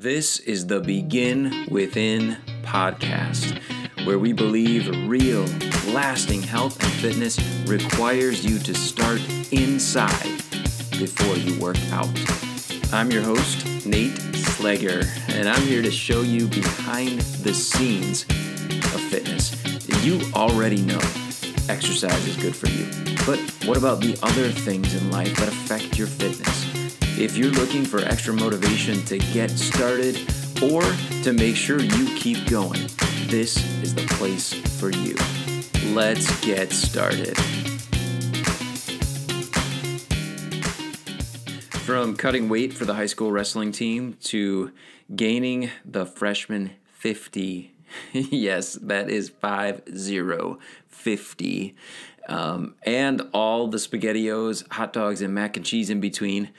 This is the Begin Within podcast, where we believe real, lasting health and fitness requires you to start inside before you work out. I'm your host, Nate Slegger, and I'm here to show you behind the scenes of fitness. You already know exercise is good for you, but what about the other things in life that affect your fitness? If you're looking for extra motivation to get started or to make sure you keep going, this is the place for you. Let's get started. From cutting weight for the high school wrestling team to gaining the freshman 50. yes, that is 50. Um, and all the SpaghettiOs, hot dogs, and mac and cheese in between.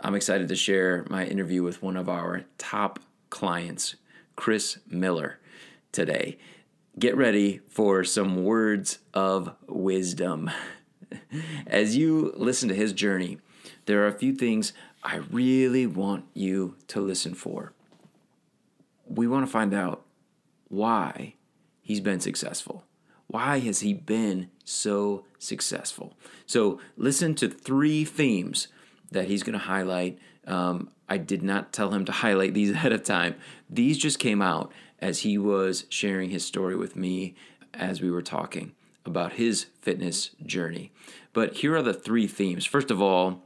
I'm excited to share my interview with one of our top clients, Chris Miller, today. Get ready for some words of wisdom. As you listen to his journey, there are a few things I really want you to listen for. We want to find out why he's been successful. Why has he been so successful? So, listen to three themes that he's going to highlight. Um, I did not tell him to highlight these ahead of time. These just came out as he was sharing his story with me as we were talking about his fitness journey. But here are the three themes. First of all,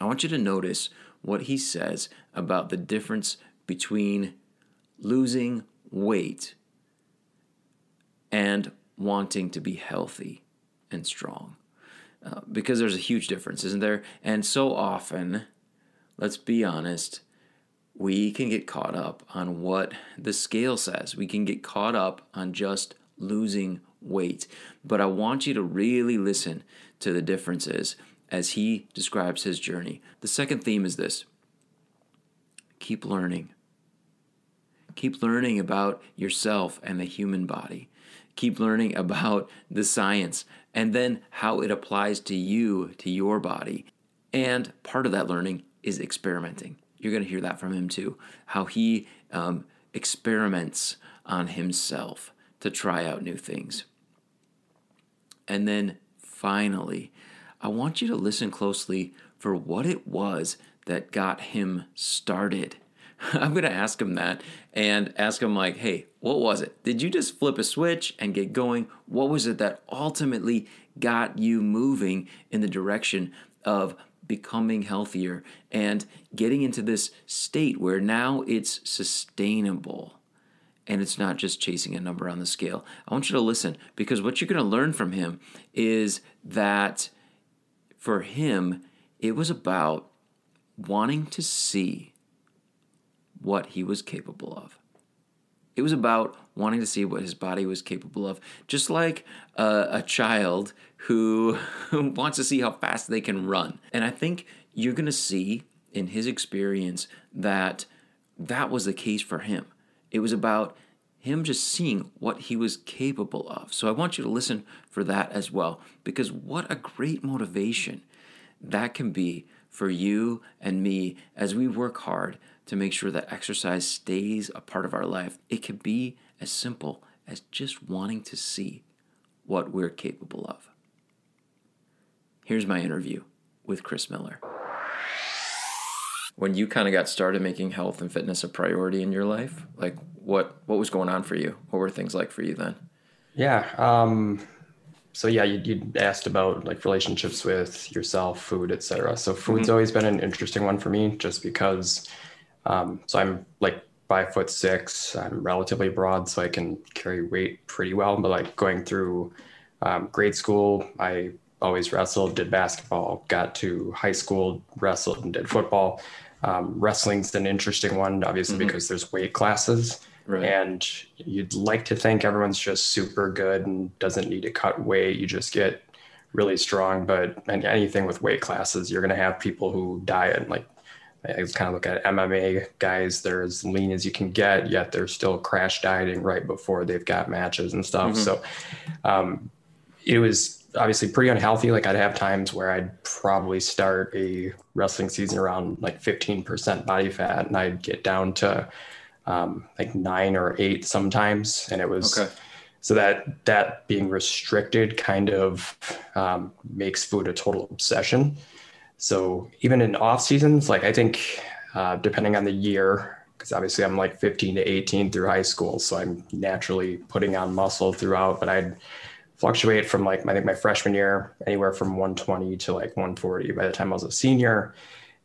I want you to notice what he says about the difference between losing weight and wanting to be healthy and strong. Because there's a huge difference, isn't there? And so often, let's be honest, we can get caught up on what the scale says. We can get caught up on just losing weight. But I want you to really listen to the differences as he describes his journey. The second theme is this keep learning. Keep learning about yourself and the human body. Keep learning about the science and then how it applies to you, to your body. And part of that learning is experimenting. You're going to hear that from him too, how he um, experiments on himself to try out new things. And then finally, I want you to listen closely for what it was that got him started. I'm going to ask him that and ask him, like, hey, what was it? Did you just flip a switch and get going? What was it that ultimately got you moving in the direction of becoming healthier and getting into this state where now it's sustainable? and it's not just chasing a number on the scale. I want you to listen because what you're going to learn from him is that for him, it was about wanting to see what he was capable of. It was about wanting to see what his body was capable of, just like a, a child who wants to see how fast they can run. And I think you're going to see in his experience that that was the case for him. It was about him just seeing what he was capable of. So I want you to listen for that as well, because what a great motivation that can be for you and me as we work hard to make sure that exercise stays a part of our life. It can be as simple as just wanting to see what we're capable of. Here's my interview with Chris Miller. When you kind of got started making health and fitness a priority in your life, like what what was going on for you? What were things like for you then? Yeah. Um, so yeah, you, you asked about like relationships with yourself, food, etc. So food's mm-hmm. always been an interesting one for me, just because um, so I'm like five foot six. I'm relatively broad, so I can carry weight pretty well. But like going through um, grade school, I always wrestled, did basketball. Got to high school, wrestled and did football. Um, wrestling's an interesting one, obviously, mm-hmm. because there's weight classes. Right. And you'd like to think everyone's just super good and doesn't need to cut weight. You just get really strong. But and anything with weight classes, you're going to have people who diet and like I kind of look at MMA guys, they're as lean as you can get, yet they're still crash dieting right before they've got matches and stuff. Mm-hmm. So, um, it was obviously pretty unhealthy. Like I'd have times where I'd probably start a wrestling season around like 15% body fat and I'd get down to um, like nine or eight sometimes. And it was, okay. so that, that being restricted kind of um, makes food a total obsession. So even in off seasons, like I think uh, depending on the year, because obviously I'm like 15 to 18 through high school, so I'm naturally putting on muscle throughout. But I'd fluctuate from like I think my freshman year anywhere from 120 to like 140. By the time I was a senior,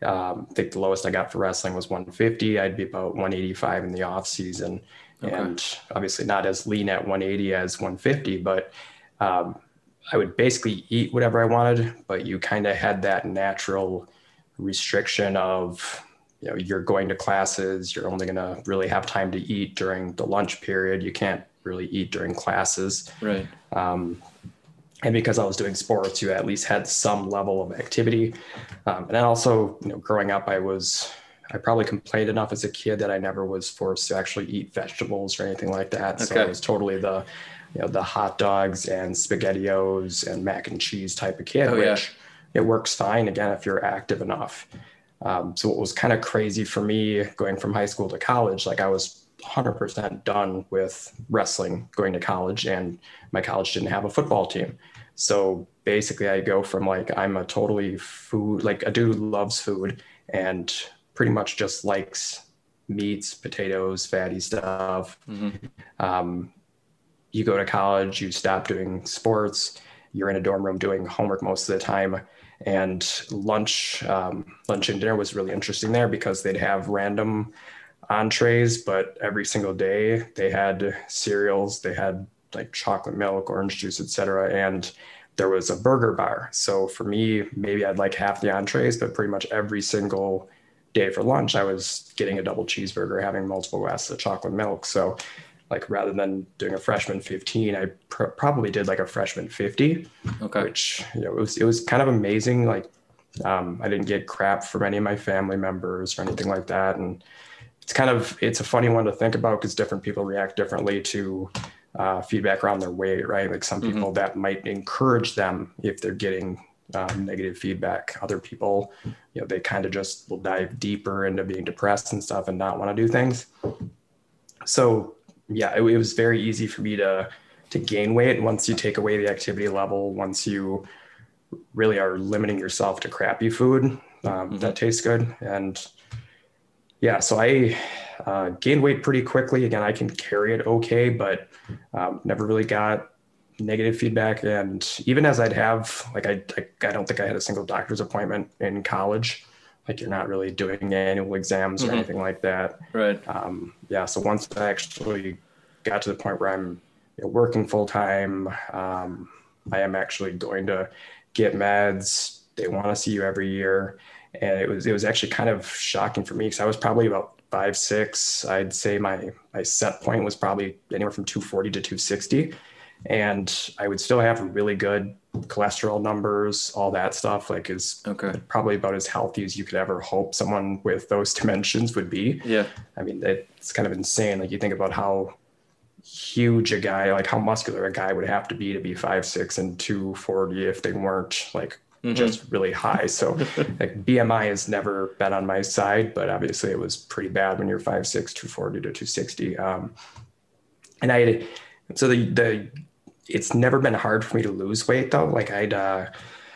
um, I think the lowest I got for wrestling was 150. I'd be about 185 in the off season, okay. and obviously not as lean at 180 as 150, but um, I would basically eat whatever I wanted. But you kind of had that natural restriction of you know you're going to classes you're only going to really have time to eat during the lunch period you can't really eat during classes right um, and because i was doing sports you at least had some level of activity um, and then also you know growing up i was i probably complained enough as a kid that i never was forced to actually eat vegetables or anything like that okay. so it was totally the you know the hot dogs and spaghettios and mac and cheese type of kid oh, which yeah. it works fine again if you're active enough um, so it was kind of crazy for me going from high school to college. Like I was 100% done with wrestling going to college, and my college didn't have a football team. So basically, I go from like I'm a totally food like a dude who loves food and pretty much just likes meats, potatoes, fatty stuff. Mm-hmm. Um, you go to college, you stop doing sports, you're in a dorm room doing homework most of the time and lunch um, lunch and dinner was really interesting there because they'd have random entrees but every single day they had cereals they had like chocolate milk orange juice etc and there was a burger bar. So for me maybe i'd like half the entrees but pretty much every single day for lunch i was getting a double cheeseburger having multiple glasses of chocolate milk. So like rather than doing a freshman 15 i pr- probably did like a freshman 50 okay. which you know it was it was kind of amazing like um, i didn't get crap from any of my family members or anything like that. And it's kind of it's a funny one to think about because different people react differently to uh, feedback around their weight right? Like some people mm-hmm. that might encourage them if they're getting um, negative feedback. Other people you know they kind of just will dive deeper into being depressed and stuff and not want to do things. So yeah, it, it was very easy for me to to gain weight once you take away the activity level. Once you really are limiting yourself to crappy food um, mm-hmm. that tastes good, and yeah, so I uh, gained weight pretty quickly. Again, I can carry it okay, but um, never really got negative feedback. And even as I'd have, like, I, I, I don't think I had a single doctor's appointment in college like you're not really doing annual exams or mm-hmm. anything like that. Right. Um, yeah. So once I actually got to the point where I'm you know, working full time, um, I am actually going to get meds. They want to see you every year, and it was it was actually kind of shocking for me because I was probably about five six. I'd say my my set point was probably anywhere from 240 to 260 and I would still have really good cholesterol numbers, all that stuff. Like is okay. probably about as healthy as you could ever hope someone with those dimensions would be. Yeah, I mean it's kind of insane. Like you think about how huge a guy, like how muscular a guy would have to be to be five six and two forty if they weren't like mm-hmm. just really high. So like BMI has never been on my side, but obviously it was pretty bad when you're five six, two forty to two sixty. Um, and I so the the it's never been hard for me to lose weight though. Like I'd, uh,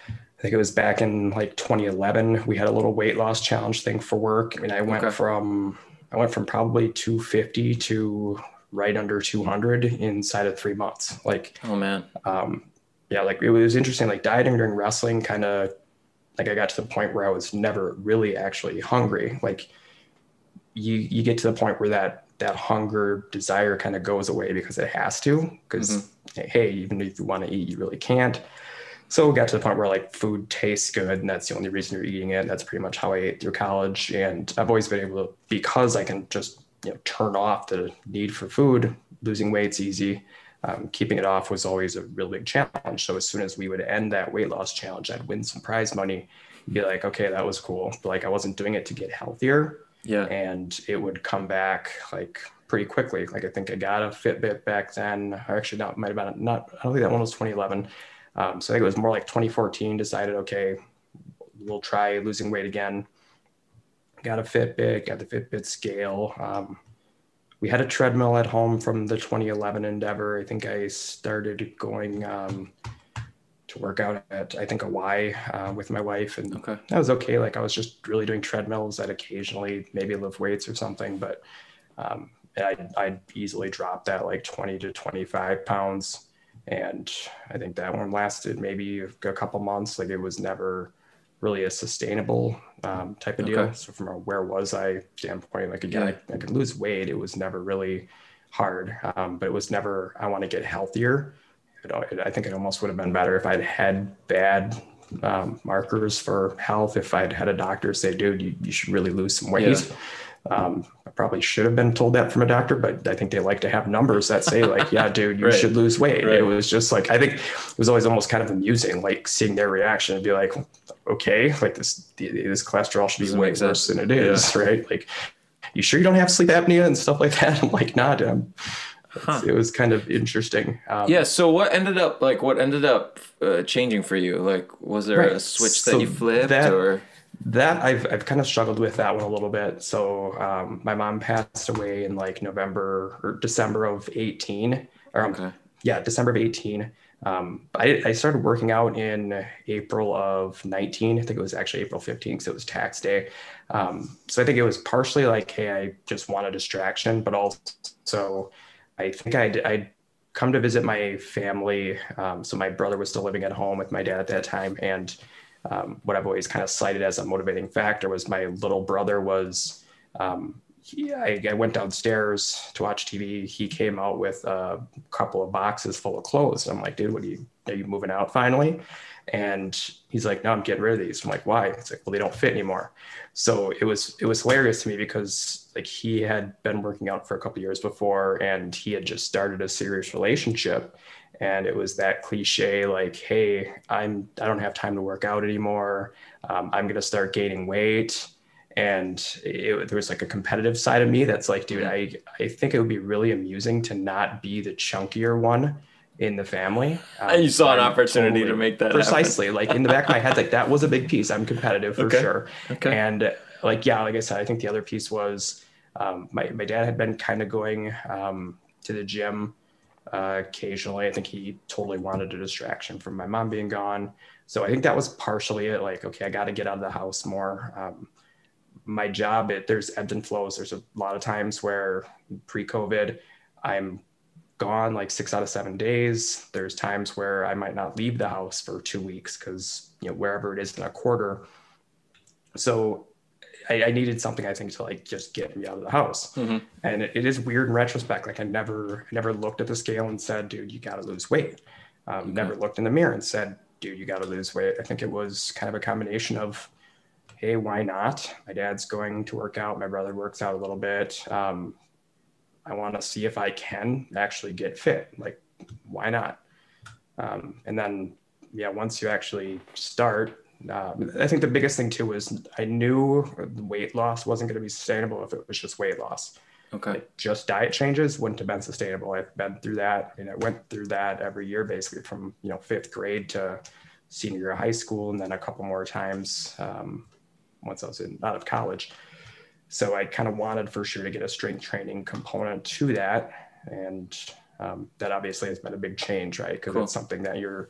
I think it was back in like 2011. We had a little weight loss challenge thing for work. I mean, I went okay. from I went from probably 250 to right under 200 inside of three months. Like, oh man, um, yeah, like it was interesting. Like dieting during wrestling, kind of like I got to the point where I was never really actually hungry. Like you you get to the point where that that hunger desire kind of goes away because it has to because mm-hmm. Hey even if you want to eat you really can't. So we got to the point where like food tastes good and that's the only reason you're eating it that's pretty much how i ate through college and i've always been able to because i can just you know turn off the need for food losing weight's easy. Um, keeping it off was always a real big challenge. So as soon as we would end that weight loss challenge i'd win some prize money be like okay that was cool. But like i wasn't doing it to get healthier. Yeah. And it would come back like pretty quickly. Like I think I got a Fitbit back then. Or actually, not might have been not. I don't think that one was 2011. Um, so I think it was more like 2014. Decided, okay, we'll try losing weight again. Got a Fitbit, got the Fitbit scale. Um, we had a treadmill at home from the 2011 endeavor. I think I started going um, to work out at I think a Y uh, with my wife, and Okay. that was okay. Like I was just really doing treadmills. I'd occasionally maybe lift weights or something, but um, I'd, I'd easily drop that like 20 to 25 pounds. And I think that one lasted maybe a couple months. Like it was never really a sustainable um, type of deal. So from a where was I standpoint, like again, I, I could lose weight. It was never really hard, um, but it was never, I want to get healthier. It, I think it almost would have been better if I'd had bad um, markers for health. If I'd had a doctor say, dude, you, you should really lose some weight. Um, I probably should have been told that from a doctor, but I think they like to have numbers that say like, yeah, dude, you Right. should lose weight. Right. It was just like, I think it was always almost kind of amusing, like seeing their reaction and be like, okay, like this, this cholesterol should be Doesn't way worse sense. than it is. Right. Like, you sure you don't have sleep apnea and stuff like that? I'm like, nah, dude. Huh. It was kind of interesting. Um, Yeah. So what ended up like what ended up uh, changing for you? Like, was there a switch So that you flipped that- or? That I've I've kind of struggled with that one a little bit. So um, my mom passed away in like November or December of 18. Or um, Okay. yeah, December of 18. Um, I, I started working out in April of 19. I think it was actually April 15 because it was tax day. Um, so I think it was partially like, hey, I just want a distraction, but also I think I'd, I'd come to visit my family. Um, so my brother was still living at home with my dad at that time. And um, what I've always kind of cited as a motivating factor was my little brother was um, he, I, I went downstairs to watch TV. He came out with a couple of boxes full of clothes. I'm like, dude, what are you, are you moving out finally? And he's like, no, I'm getting rid of these. I'm like, why? It's like, well, they don't fit anymore. So it was, it was hilarious to me because like he had been working out for a couple years before and he had just started a serious relationship. And it was that cliche, like, hey, I'm, I don't have time to work out anymore. Um, I'm going to start gaining weight. And it, there was like a competitive side of me that's like dude i i think it would be really amusing to not be the chunkier one in the family. Um, And you saw an opportunity to make that precisely. like in the back of my head like that was a big piece. I'm competitive for Okay. sure. Okay. and like yeah like i said i think the other piece was um, my, my dad had been kind of going um, to the gym uh, occasionally. I think he totally wanted a distraction from my mom being gone. So i think that was partially it like okay i got to get out of the house more. Um, my job it there's ebbs and flows. There's a lot of times where pre-covid i'm gone like six out of seven days. There's times where i might not leave the house for two weeks because you know wherever it is in a quarter. So I, I needed something i think to like just get me out of the house Mhm. and it, it is weird in retrospect like i never I never looked at the scale and said dude you got to lose weight um, never looked in the mirror and said dude you got to lose weight i think it was kind of a combination of hey, why not? My dad's going to work out. My brother works out a little bit. Um, I want to see if I can actually get fit. Like, why not? Um, and then, yeah, once you actually start, uh, I think the biggest thing too was I knew weight loss wasn't going to be sustainable if it was just weight loss. Okay. Like, just diet changes wouldn't have been sustainable. I've been through that. I mean, I went through that every year, basically from you know fifth grade to senior year of high school, and then a couple more times um, once I was in out of college. So I kind of wanted for sure to get a strength training component to that, and um, that obviously has been a big change, right? Because Cool. it's something that you're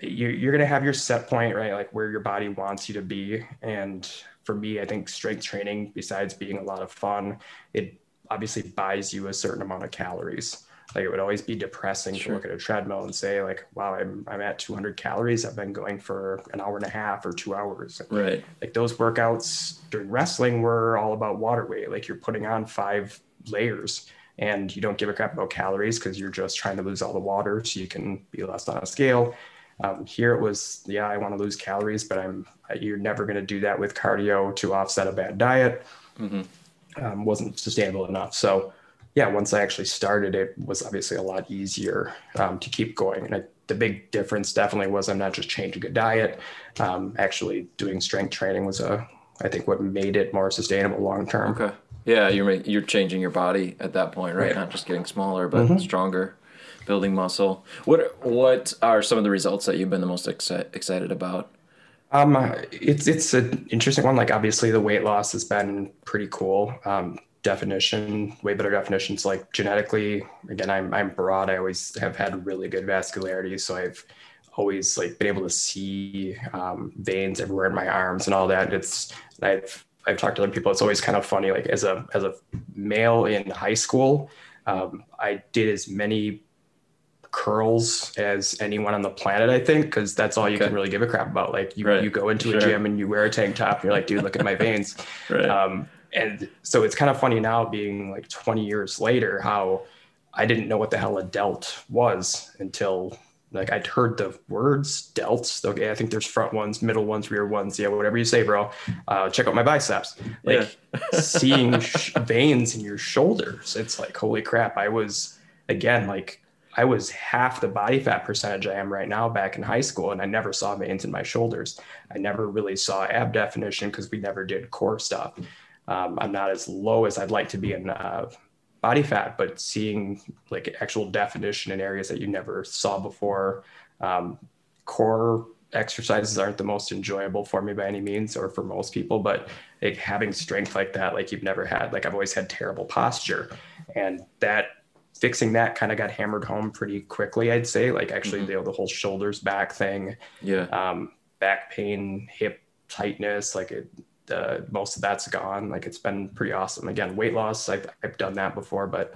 you're, you're going to have your set point, right? Like where your body wants you to be. And for me, I think strength training, besides being a lot of fun, it obviously buys you a certain amount of calories. Like it would always be depressing Sure. to look at a treadmill and say, like, wow, I'm, I'm at 200 calories. I've been going for an hour and a half or two hours. Right. Like those workouts during wrestling were all about water weight. Like you're putting on five layers and you don't give a crap about calories because you're just trying to lose all the water so you can be less on a scale. Um, here it was, yeah, I want to lose calories, but I'm you're never going to do that with cardio to offset a bad diet. Mhm. Um, wasn't sustainable enough. So yeah, once I actually started, it was obviously a lot easier um, to keep going. And I, the big difference definitely was I'm not just changing a diet. Um, actually, doing strength training was a, I think, what made it more sustainable long term. Okay. Yeah, you're you're changing your body at that point, right? Right. Not just getting smaller, but Mhm. stronger. Building muscle. What what are some of the results that you've been the most exci- excited about? Um, it's it's an interesting one. Like obviously the weight loss has been pretty cool. Um, definition, way better definitions. Like genetically, again, I'm I'm broad. I always have had really good vascularity, so I've always like been able to see um, veins everywhere in my arms and all that. It's I've I've talked to other people. It's always kind of funny. Like as a as a male in high school, um, I did as many curls as anyone on the planet, I think, because that's all you okay. can really give a crap about. Like you, right. you go into sure. a gym and you wear a tank top and you're like, dude, look at my veins. right. Um, and so it's kind of funny now being like 20 years later, how I didn't know what the hell a delt was until like I'd heard the words delts. Okay, I think there's front ones, middle ones, rear ones. Yeah, whatever you say, bro. Uh, check out my biceps. Like yeah. seeing sh- veins in your shoulders. It's like holy crap. I was again like I was half the body fat percentage I am right now back in high school, and I never saw veins in my shoulders. I never really saw ab definition because we never did core stuff. Um, I'm not as low as I'd like to be in uh, body fat, but seeing like actual definition in areas that you never saw before. Um, core exercises aren't the most enjoyable for me by any means, or for most people, but like having strength like that, like you've never had, like I've always had terrible posture, and that fixing that kind of got hammered home pretty quickly, I'd say. Like actually, mm-hmm. the, the whole shoulders back thing, yeah, um, back pain, hip tightness, like it, uh, most of that's gone. Like it's been pretty awesome. Again, weight loss, I've, I've done that before, but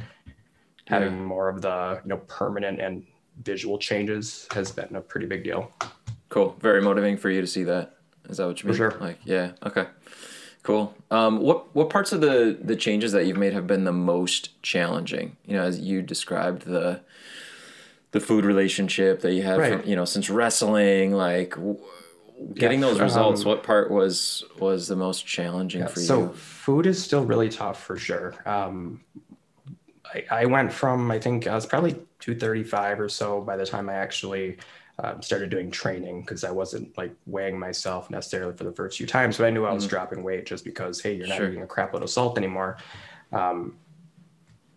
having yeah. more of the you know permanent and visual changes has been a pretty big deal. Cool. Very motivating for you to see that. Is that what you mean? For sure. Like, yeah. Okay. Cool. Um, what what parts of the the changes that you've made have been the most challenging? You know, as you described the the food relationship that you had, right. from, you know, since wrestling, like getting yeah, those results. Um, what part was was the most challenging yeah, for you? So food is still really tough for sure. Um, I, I went from I think I was probably 235 or so by the time I actually um, started doing training because I wasn't like weighing myself necessarily for the first few times, but I knew I was mm-hmm. dropping weight just because, hey, you're not sure. eating a crap load of salt anymore. Um,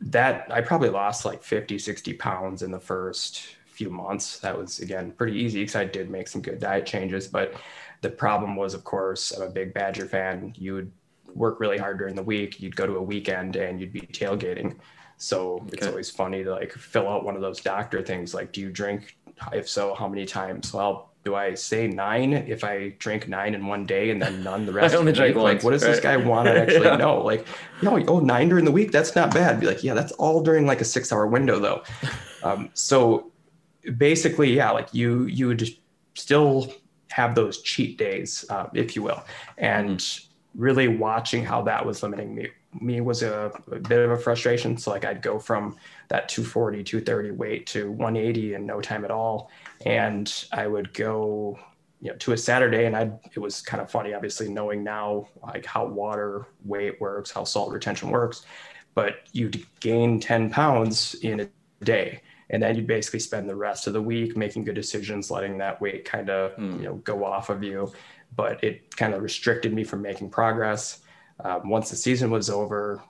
that I probably lost like 50, 60 pounds in the first few months. That was, again, pretty easy because I did make some good diet changes. But the problem was, of course, I'm a big Badger fan. You would work really hard during the week, you'd go to a weekend and you'd be tailgating. So okay. it's always funny to like fill out one of those doctor things like, do you drink if so, how many times? Well, do I say nine if I drink nine in one day and then none the rest of the week? Like, what does right? this guy want to actually yeah. know? Like, no, oh, nine during the week, that's not bad. Be like, yeah, that's all during like a six hour window though. Um, so basically, yeah, like you you would still have those cheat days, uh, if you will, and mm-hmm. really watching how that was limiting me me was a, a, bit of a frustration. So like I'd go from that 240, 230 weight to 180 in no time at all. And I would go, you know, to a Saturday and I'd, it was kind of funny, obviously knowing now like how water weight works, how salt retention works, but you'd gain 10 pounds in a day. And then you'd basically spend the rest of the week making good decisions, letting that weight kind of, mm. you know, go off of you. But it kind of restricted me from making progress um, once the season was over,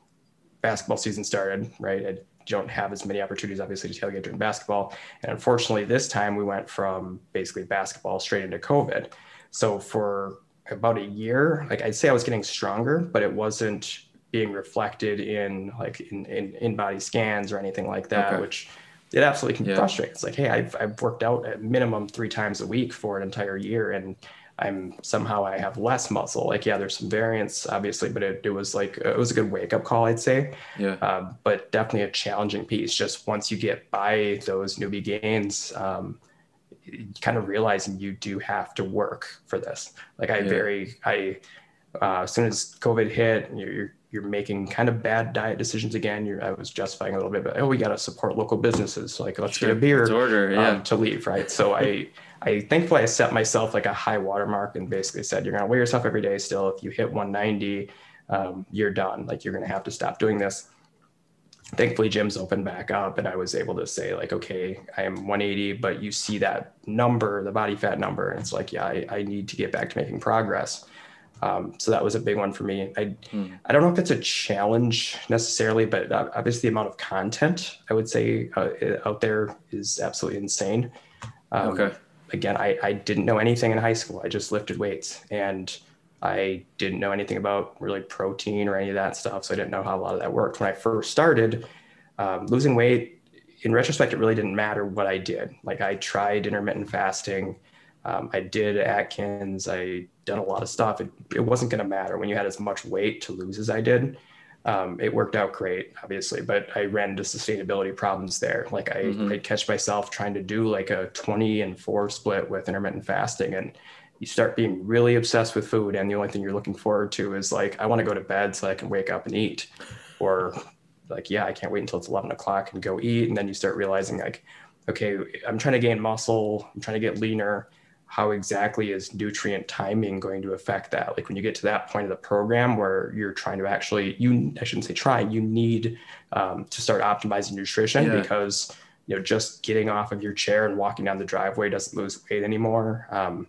basketball season started, right? I don't have as many opportunities, obviously, to tailgate during basketball. And unfortunately, this time we went from basically basketball straight into COVID. So for about a year, like I'd say I was getting stronger, but it wasn't being reflected in like in, in, in body scans or anything like that, okay. which it absolutely can yeah. frustrate. It's like, hey, I've, I've worked out at minimum three times a week for an entire year. And I'm somehow I have less muscle. Like, yeah, there's some variance, obviously, but it, it was like it was a good wake up call, I'd say. Yeah. Uh, but definitely a challenging piece. Just once you get by those newbie gains, um, kind of realizing you do have to work for this. Like, I yeah. very I uh, as soon as COVID hit, you're you're making kind of bad diet decisions again. You're, I was justifying a little bit, but oh, we got to support local businesses. Like, let's sure. get a beer order, yeah. um, to leave, right? So I. I thankfully I set myself like a high watermark and basically said, you're going to weigh yourself every day still. If you hit 190, um, you're done. Like you're going to have to stop doing this. Thankfully, gyms opened back up and I was able to say like, okay, I am 180, but you see that number, the body fat number. And it's like, yeah, I, I need to get back to making progress. Um, so that was a big one for me. I, hmm. I don't know if it's a challenge necessarily, but obviously the amount of content I would say uh, out there is absolutely insane. Um, okay. Again, I, I didn't know anything in high school. I just lifted weights and I didn't know anything about really protein or any of that stuff. So I didn't know how a lot of that worked. When I first started um, losing weight, in retrospect, it really didn't matter what I did. Like I tried intermittent fasting. Um, I did Atkins. I done a lot of stuff. It, it wasn't going to matter when you had as much weight to lose as I did. Um, it worked out great, obviously, but I ran into sustainability problems there. Like I, mm-hmm. I'd catch myself trying to do like a 20 and four split with intermittent fasting. And you start being really obsessed with food. And the only thing you're looking forward to is like, I want to go to bed so I can wake up and eat. Or like, yeah, I can't wait until it's 11 o'clock and go eat. And then you start realizing like, okay, I'm trying to gain muscle. I'm trying to get leaner how exactly is nutrient timing going to affect that? Like when you get to that point of the program where you're trying to actually you i shouldn't say trying you need um, to start optimizing nutrition yeah. because you know just getting off of your chair and walking down the driveway doesn't lose weight anymore. Um,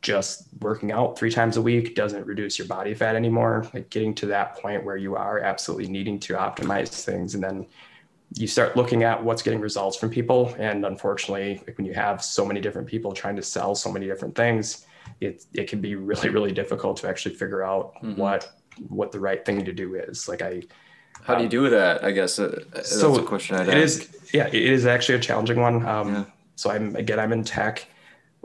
just working out three times a week doesn't reduce your body fat anymore. Like getting to that point where you are absolutely needing to optimize things and then you start looking at what's getting results from people. And unfortunately like when you have so many different people trying to sell so many different things it, it can be really really difficult to actually figure out mm-hmm. what what the right thing to do is. Like i how do you um, do that? I guess uh, that's so a question I'd it is yeah it is actually a challenging one. Um, yeah. so i'm again i'm in tech.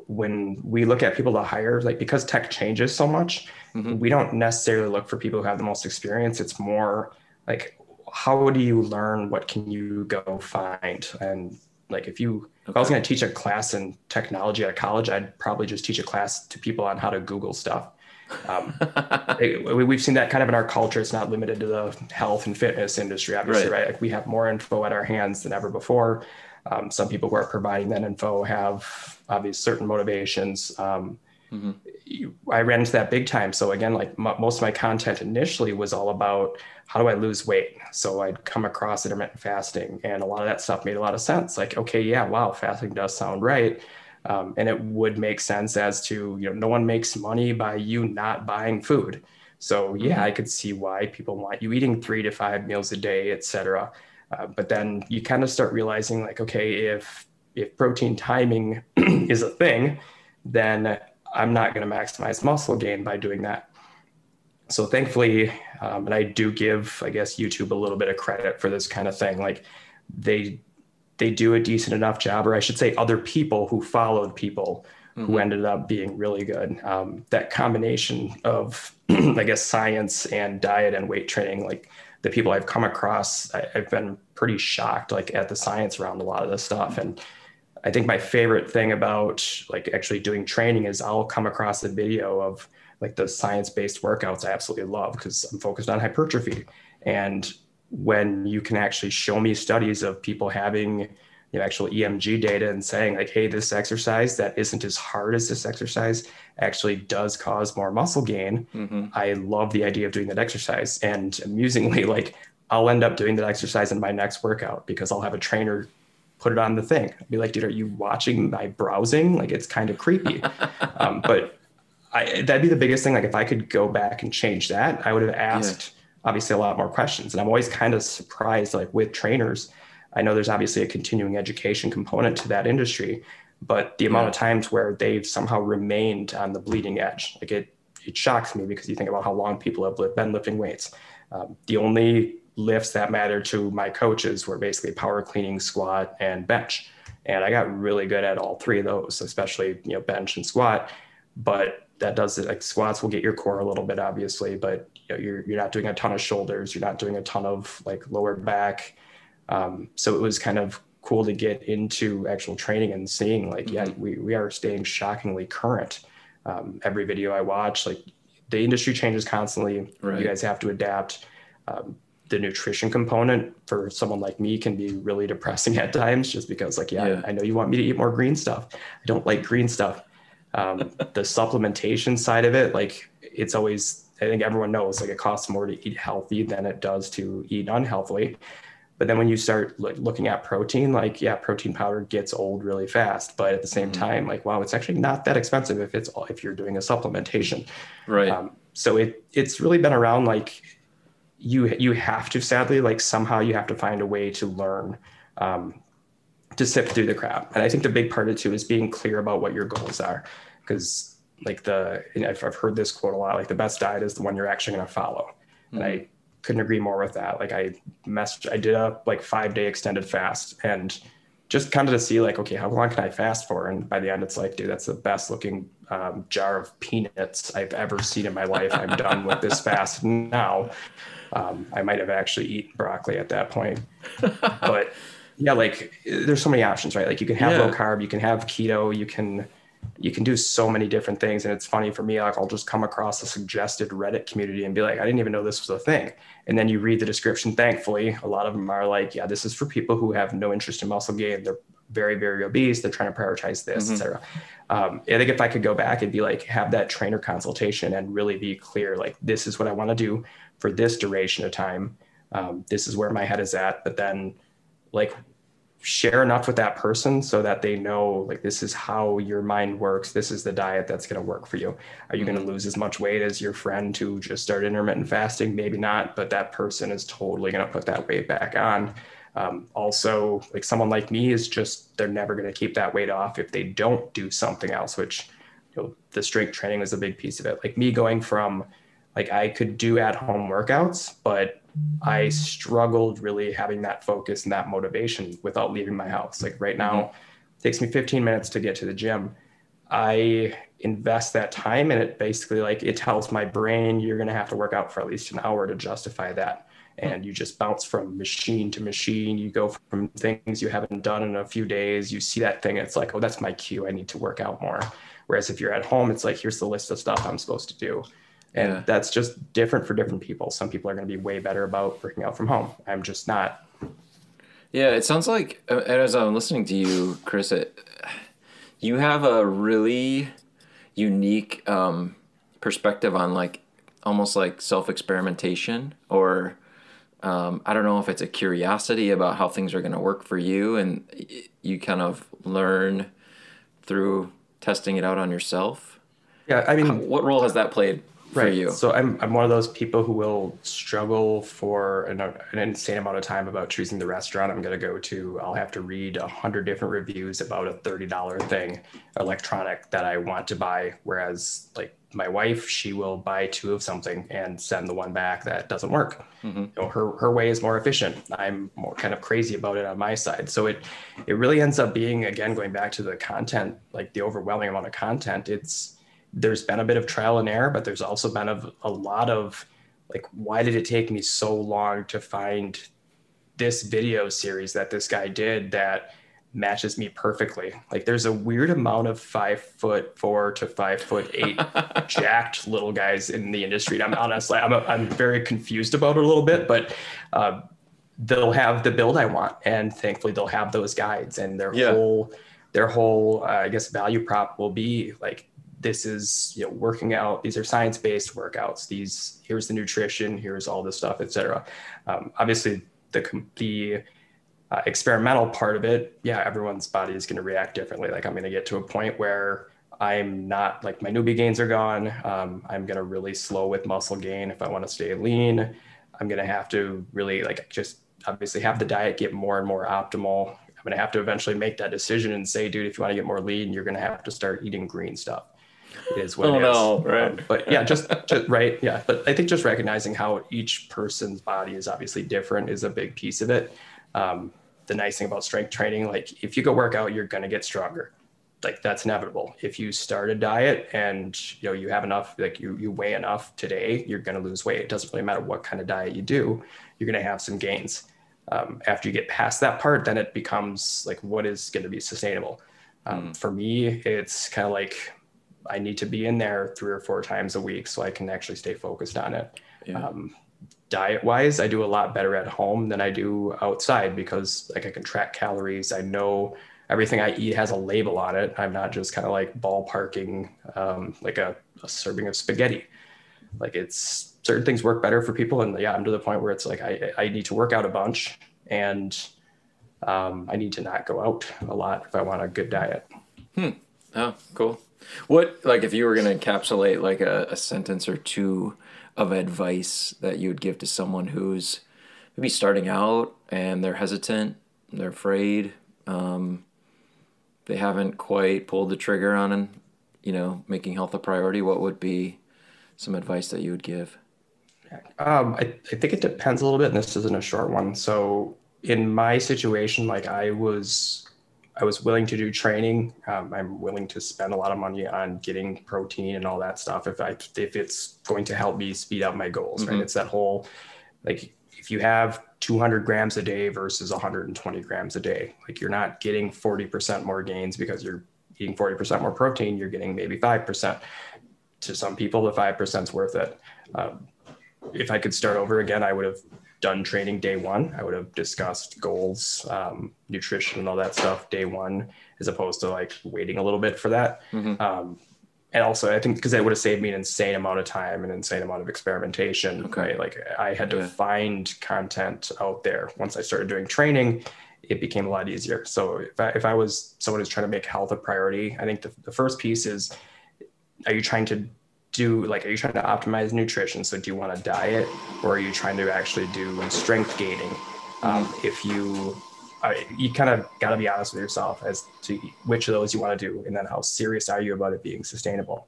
When we look at people to hire like because tech changes so much mm-hmm. we don't necessarily look for people who have the most experience. It's more like how do you learn? What can you go find? And like if you okay. if I was going to teach a class in technology at college, I'd probably just teach a class to people on how to Google stuff. Um, it, we've seen that kind of in our culture. It's not limited to the health and fitness industry, obviously, right? right? Like we have more info at our hands than ever before. Um, some people who are providing that info have obvious certain motivations. Um, mm-hmm. I ran into that big time. So again, like m- most of my content initially was all about how do I lose weight? So I'd come across intermittent fasting, and a lot of that stuff made a lot of sense. Like, okay, yeah, wow, fasting does sound right. Um, and it would make sense as to, you know, no one makes money by you not buying food. So yeah, I could see why people want you eating three to five meals a day, et cetera. Uh, but then you kind of start realizing like, okay, if if protein timing is a thing, then I'm not going to maximize muscle gain by doing that so thankfully, um, and I do give, I guess, YouTube a little bit of credit for this kind of thing. Like they they do a decent enough job, or I should say, other people who followed people mm-hmm. who ended up being really good. Um, that combination of, I guess, science and diet and weight training, like the people I've come across, I, I've been pretty shocked, like at the science around a lot of this stuff. And I think my favorite thing about like actually doing training is I'll come across a video of like the science-based workouts I absolutely love because I'm focused on hypertrophy. And when you can actually show me studies of people having you know, actual EMG data and saying like, hey, this exercise that isn't as hard as this exercise actually does cause more muscle gain. Mm-hmm. I love the idea of doing that exercise. And amusingly, like I'll end up doing that exercise in my next workout because I'll have a trainer put it on the thing. I'd be like, dude, are you watching my browsing? Like it's kind of creepy. um, but I, that'd be the biggest thing. Like if I could go back and change that, I would have asked yeah. obviously a lot more questions. And I'm always kind of surprised, like with trainers, I know there's obviously a continuing education component to that industry, but the amount yeah. of times where they've somehow remained on the bleeding edge, like it, it shocks me because you think about how long people have been lifting weights. Um, the only lifts that matter to my coaches were basically power cleaning, squat, and bench. And I got really good at all three of those, especially you know bench and squat. But that does it. Like squats will get your core a little bit, obviously, but you know, you're you're not doing a ton of shoulders. You're not doing a ton of like lower back. Um, so it was kind of cool to get into actual training and seeing like, mm-hmm. yeah, we we are staying shockingly current. Um, every video I watch, like the industry changes constantly. Right. You guys have to adapt. Um, the nutrition component for someone like me can be really depressing at times just because like yeah, yeah, I know you want me to eat more green stuff i don't like green stuff um, the supplementation side of it, like it's always, I think everyone knows like it costs more to eat healthy than it does to eat unhealthily. But then when you start looking at protein, like, yeah, protein powder gets old really fast. But at the same mm-hmm. time, like, wow, it's actually not that expensive if it's if you're doing a supplementation. Right. Um, so it it's really been around like you you have to sadly like somehow you have to find a way to learn um, to sift through the crap. And I think the big part of it too is being clear about what your goals are, because like the I've, I've heard this quote a lot. Like the best diet is the one you're actually going to follow, mm-hmm. and I couldn't agree more with that. Like I messed, I did a like five day extended fast and just kind of to see like, okay, how long can I fast for? And by the end, it's like, dude, that's the best looking um, jar of peanuts I've ever seen in my life. I'm done with this fast now. Um, I might have actually eaten broccoli at that point, but yeah, like there's so many options, right? Like you can have yeah. low carb, you can have keto, you can you can do so many different things. And it's funny for me, like I'll just come across a suggested Reddit community and be like, I didn't even know this was a thing. And then you read the description. Thankfully, a lot of them are like, yeah, this is for people who have no interest in muscle gain. They're very, very obese. They're trying to prioritize this, mm-hmm. etc. Um, I think if I could go back and be like, have that trainer consultation and really be clear, like, this is what I want to do for this duration of time. Um, this is where my head is at. But then, like, share enough with that person so that they know like this is how your mind works this is the diet that's going to work for you are you mm-hmm. going to lose as much weight as your friend who just started intermittent fasting maybe not but that person is totally going to put that weight back on um, also like someone like me is just they're never going to keep that weight off if they don't do something else which you know the strength training was a big piece of it like me going from like i could do at home workouts but I struggled really having that focus and that motivation without leaving my house. Like right now, mm-hmm. it takes me 15 minutes to get to the gym. I invest that time and it basically like it tells my brain you're going to have to work out for at least an hour to justify that. And you just bounce from machine to machine. You go from things you haven't done in a few days. You see that thing, it's like, oh, that's my cue. I need to work out more. Whereas if you're at home, it's like, here's the list of stuff I'm supposed to do and yeah. that's just different for different people. Some people are going to be way better about working out from home. I'm just not. Yeah it sounds like uh, as i'm listening to you chris it, you have a really unique um, perspective on like almost like self-experimentation or um, i don't know if it's a curiosity about how things are going to work for you and you kind of learn through testing it out on yourself. Yeah i mean what role has that played right. you. So I'm I'm one of those people who will struggle for an, an insane amount of time about choosing the restaurant I'm going to go to. I'll have to read a hundred different reviews about a thirty dollar thing, electronic that I want to buy. Whereas like my wife, she will buy two of something and send the one back that doesn't work. Mm-hmm. You know, her her way is more efficient. I'm more kind of crazy about it on my side. So it it really ends up being again going back to the content, like the overwhelming amount of content. It's there's been a bit of trial and error, but there's also been a, a lot of like, why did it take me so long to find this video series that this guy did that matches me perfectly? Like, there's a weird amount of five foot four to five foot eight jacked little guys in the industry. I'm honestly, I'm, a, I'm very confused about it a little bit, but uh, they'll have the build I want, and thankfully they'll have those guides, and their yeah. whole their whole uh, I guess value prop will be like this is you know working out. These are science-based workouts. These here's the nutrition here's all this stuff etc um, obviously the the uh, experimental part of it yeah everyone's body is going to react differently. Like i'm going to get to a point where i'm not like my newbie gains are gone. Um, i'm going to really slow with muscle gain if i want to stay lean. I'm going to have to really like just obviously have the diet get more and more optimal. I'm going to have to eventually make that decision and say dude if you want to get more lean you're going to have to start eating green stuff is what oh, it is. No, right. Um, but yeah, just, just right. Yeah. But I think just recognizing how each person's body is obviously different is a big piece of it. Um, the nice thing about strength training, like if you go work out, you're going to get stronger. Like that's inevitable. If you start a diet and you know you have enough, like you you weigh enough today, you're going to lose weight. It doesn't really matter what kind of diet you do, you're going to have some gains. Um, after you get past that part, then it becomes like what is going to be sustainable. Um, mm. For me, it's kind of like I need to be in there three or four times a week so I can actually stay focused on it. Yeah. Um, diet wise, I do a lot better at home than I do outside because like I can track calories. I know everything I eat has a label on it. I'm not just kind of like ballparking um, like a, a, serving of spaghetti. Like it's certain things work better for people. And yeah, I'm to the point where it's like I, I need to work out a bunch and um, I need to not go out a lot if I want a good diet. Hmm. Oh, cool. What like if you were gonna encapsulate like a, a sentence or two of advice that you would give to someone who's maybe starting out and they're hesitant, they're afraid, um, they haven't quite pulled the trigger on, you know, making health a priority. What would be some advice that you would give? Um, I, I think it depends a little bit, and this isn't a short one. So in my situation, like I was, I was willing to do training. Um, I'm willing to spend a lot of money on getting protein and all that stuff if I if it's going to help me speed up my goals. Mm-hmm. Right? It's that whole, like if you have 200 grams a day versus 120 grams a day, like you're not getting 40% more gains because you're eating 40% more protein. You're getting maybe five percent. To some people, the five percent is worth it. Um, if I could start over again, I would have done training day one. I would have discussed goals, um, nutrition, and all that stuff day one, as opposed to like waiting a little bit for that. Mm-hmm. Um, and also, I think because that would have saved me an insane amount of time and an insane amount of experimentation. Okay. Right? Like I had to yeah. find content out there. Once I started doing training, it became a lot easier. So if I, if I was someone who's trying to make health a priority, I think the, the first piece is: Are you trying to do like are you trying to optimize nutrition? So do you want a diet or are you trying to actually do strength gaining? Um, mm-hmm. if you uh, you kind of got to be honest with yourself as to which of those you want to do and then how serious are you about it being sustainable?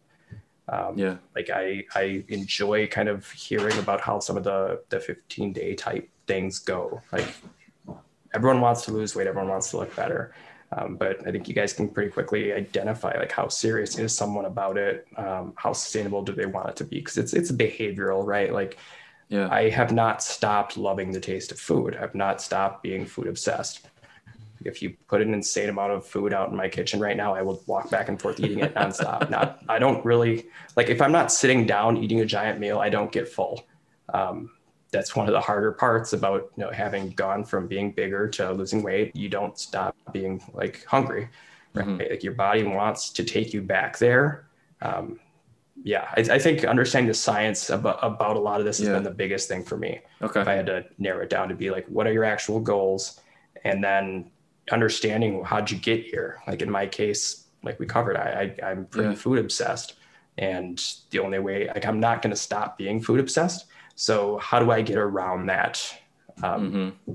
Um, yeah. like i i enjoy kind of hearing about how some of the the 15 day type things go. Like everyone wants to lose weight everyone wants to look better um, but I think you guys can pretty quickly identify like how serious is someone about it, um, how sustainable do they want it to be? Because it's it's behavioral, right? Like, yeah. I have not stopped loving the taste of food. I've not stopped being food obsessed. If you put an insane amount of food out in my kitchen right now, I will walk back and forth eating it nonstop. not, I don't really like if I'm not sitting down eating a giant meal, I don't get full. Um, that's one of the harder parts about you know having gone from being bigger to losing weight. You don't stop being like hungry right? Mm-hmm. like your body wants to take you back there. Um, yeah I, I, think understanding the science about, about a lot of this has yeah. been the biggest thing for me. Okay. If i had to narrow it down to be like what are your actual goals? And then understanding how'd you get here? Like in my case like we covered i, I am pretty yeah. food obsessed. And the only way like i'm not going to stop being food obsessed so how do I get around that? Um, mm-hmm.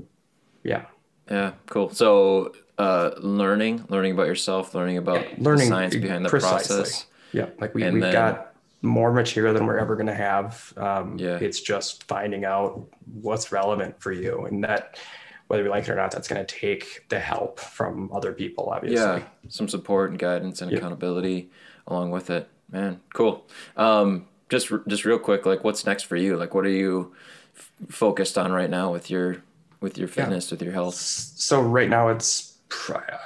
Yeah. Yeah. Cool. So uh, learning, learning about yourself, learning about yeah, learning science behind the precisely. process. Yeah. Like we, we've then, got more material than we're ever going to have. Um, yeah. It's just finding out what's relevant for you. And that, whether we like it or not, that's going to take the help from other people, obviously. Yeah. Some support and guidance and accountability along with it. Man, cool. Um, just just real quick, like what's next for you? Like what are you f- focused on right now with your with your fitness, yeah. with your health? So right now it's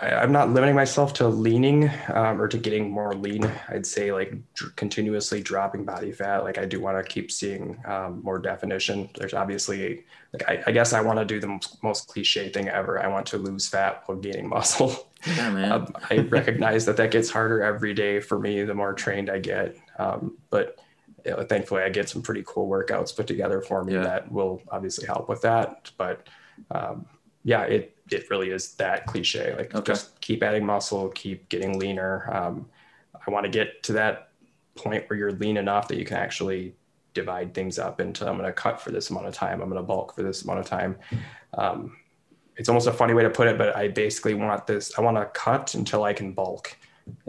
I'm not limiting myself to leaning um, or to getting more lean. I'd say like dr- continuously dropping body fat. Like I do want to keep seeing um, more definition. There's obviously like I, I guess I want to do the most, most, cliche thing ever. I want to lose fat while gaining muscle. Yeah, man. um, I recognize that that gets harder every day for me the more trained I get. Um, but you know, thankfully I get some pretty cool workouts put together for me yeah. that will obviously help with that. But um, yeah, it it really is that cliche. Like okay. just keep adding muscle, keep getting leaner. Um, I want to get to that point where you're lean enough that you can actually divide things up into I'm going to cut for this amount of time. I'm going to bulk for this amount of time. Um, it's almost a funny way to put it, but I basically want this. I want to cut until I can bulk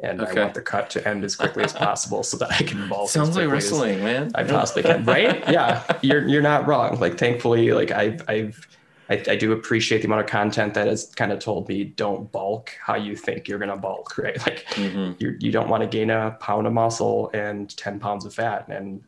and okay. I want the cut to end as quickly as possible so that I can bulk. Sounds like wrestling, man. I possibly can, right? Yeah, you're you're not wrong. Like, thankfully, like I've I've I, I, do appreciate the amount of content that has kind of told me don't bulk how you think you're gonna bulk, right? Like, mm-hmm. you you don't want to gain a pound of muscle and ten pounds of fat, and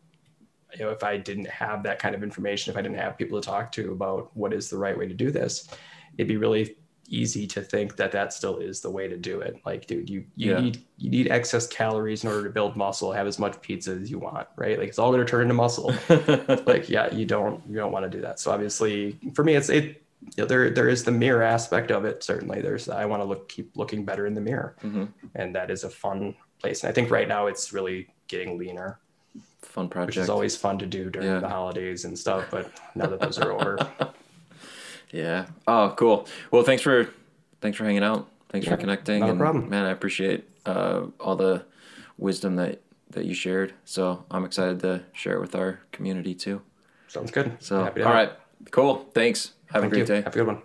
you know if I didn't have that kind of information, if I didn't have people to talk to about what is the right way to do this, it'd be really easy to think that that still is the way to do it. Like, dude, you you yeah. need you need excess calories in order to build muscle. Have as much pizza as you want, right? Like, it's all going to turn into muscle. like, yeah, you don't you don't want to do that. So obviously, for me, it's it. You know, there there is the mirror aspect of it. Certainly, there's I want to look keep looking better in the mirror, mm-hmm. and that is a fun place. And I think right now it's really getting leaner. Fun project, which is always fun to do during yeah. the holidays and stuff. But now that those are over. Yeah. Oh, cool. Well, thanks for thanks for hanging out. Thanks Yeah, for connecting. not a and, problem. Man, I appreciate uh, all the wisdom that, that you shared. So I'm excited to share it with our community too. Sounds good. So, Happy to right. help. Cool. Thanks. Have Thank a great you. day. Have a good one.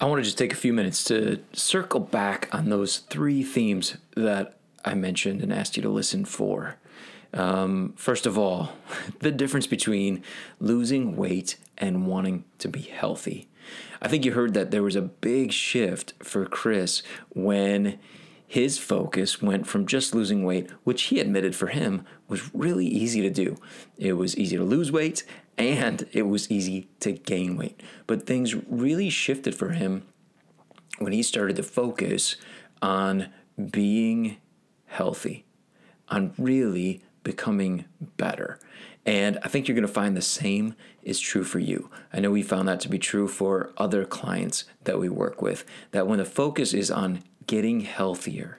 I want to just take a few minutes to circle back on those three themes that I mentioned and asked you to listen for. Um, first of all, the difference between losing weight and wanting to be healthy. I think you heard that there was a big shift for Chris when his focus went from just losing weight, which he admitted for him was really easy to do. It was easy to lose weight and it was easy to gain weight. But things really shifted for him when he started to focus on being healthy, on really becoming better. And I think you're going to find the same is true for you. I know we found that to be true for other clients that we work with, that when the focus is on getting healthier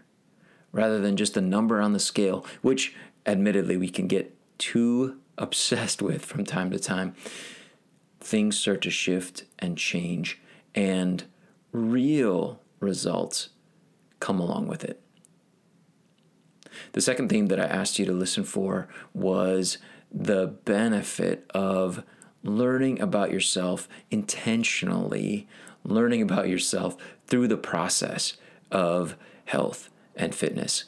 rather than just a number on the scale, which admittedly we can get too obsessed with from time to time, things start to shift and change, and real results come along with it. The second thing that I asked you to listen for was the benefit of learning about yourself intentionally, learning about yourself through the process of health and fitness.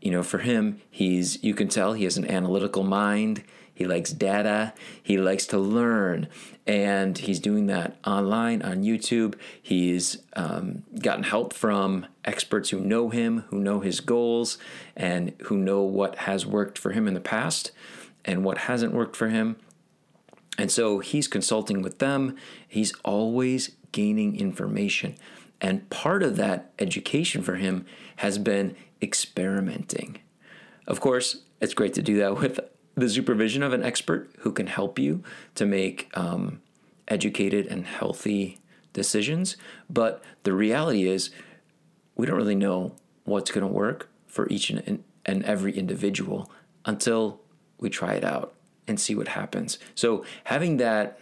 You know, for him, he's you can tell he has an analytical mind. He likes data. He likes to learn, and he's doing that online on YouTube. He's um, gotten help from experts who know him, who know his goals, and who know what has worked for him in the past and what hasn't worked for him. And so he's consulting with them. He's always gaining information. And part of that education for him has been experimenting. Of course, it's great to do that with the supervision of an expert who can help you to make um, educated and healthy decisions. But the reality is, we don't really know what's going to work for each and, and every individual until we try it out and see what happens. So having that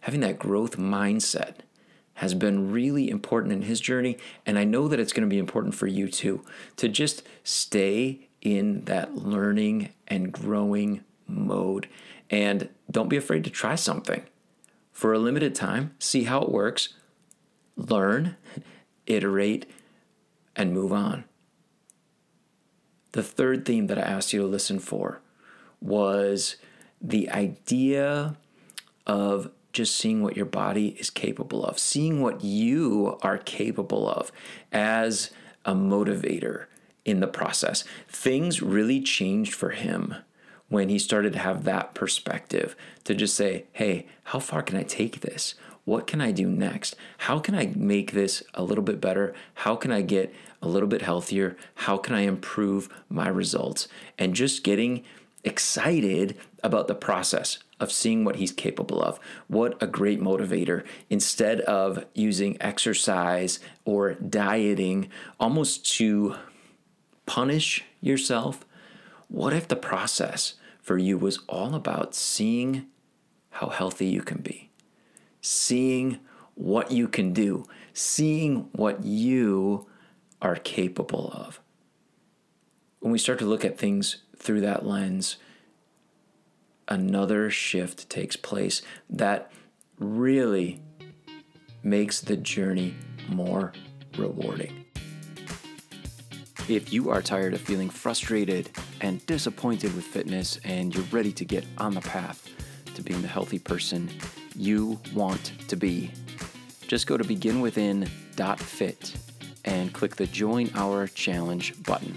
having that growth mindset has been really important in his journey and I know that it's going to be important for you too to just stay in that learning and growing mode and don't be afraid to try something. For a limited time, see how it works, learn, iterate and move on. The third theme that I asked you to listen for was the idea of just seeing what your body is capable of, seeing what you are capable of as a motivator in the process. Things really changed for him when he started to have that perspective to just say, hey, how far can I take this? What can I do next? How can I make this a little bit better? How can I get a little bit healthier? How can I improve my results? And just getting excited about the process of seeing what he's capable of. What a great motivator. Instead of using exercise or dieting almost to punish yourself, what if the process for you was all about seeing how healthy you can be? Seeing what you can do, seeing what you are capable of. When we start to look at things through that lens, another shift takes place that really makes the journey more rewarding. If you are tired of feeling frustrated and disappointed with fitness and you're ready to get on the path to being the healthy person you want to be, just go to beginwithin.fit and click the Join Our Challenge button.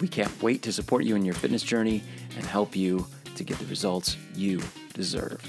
We can't wait to support you in your fitness journey and help you to get the results you deserve.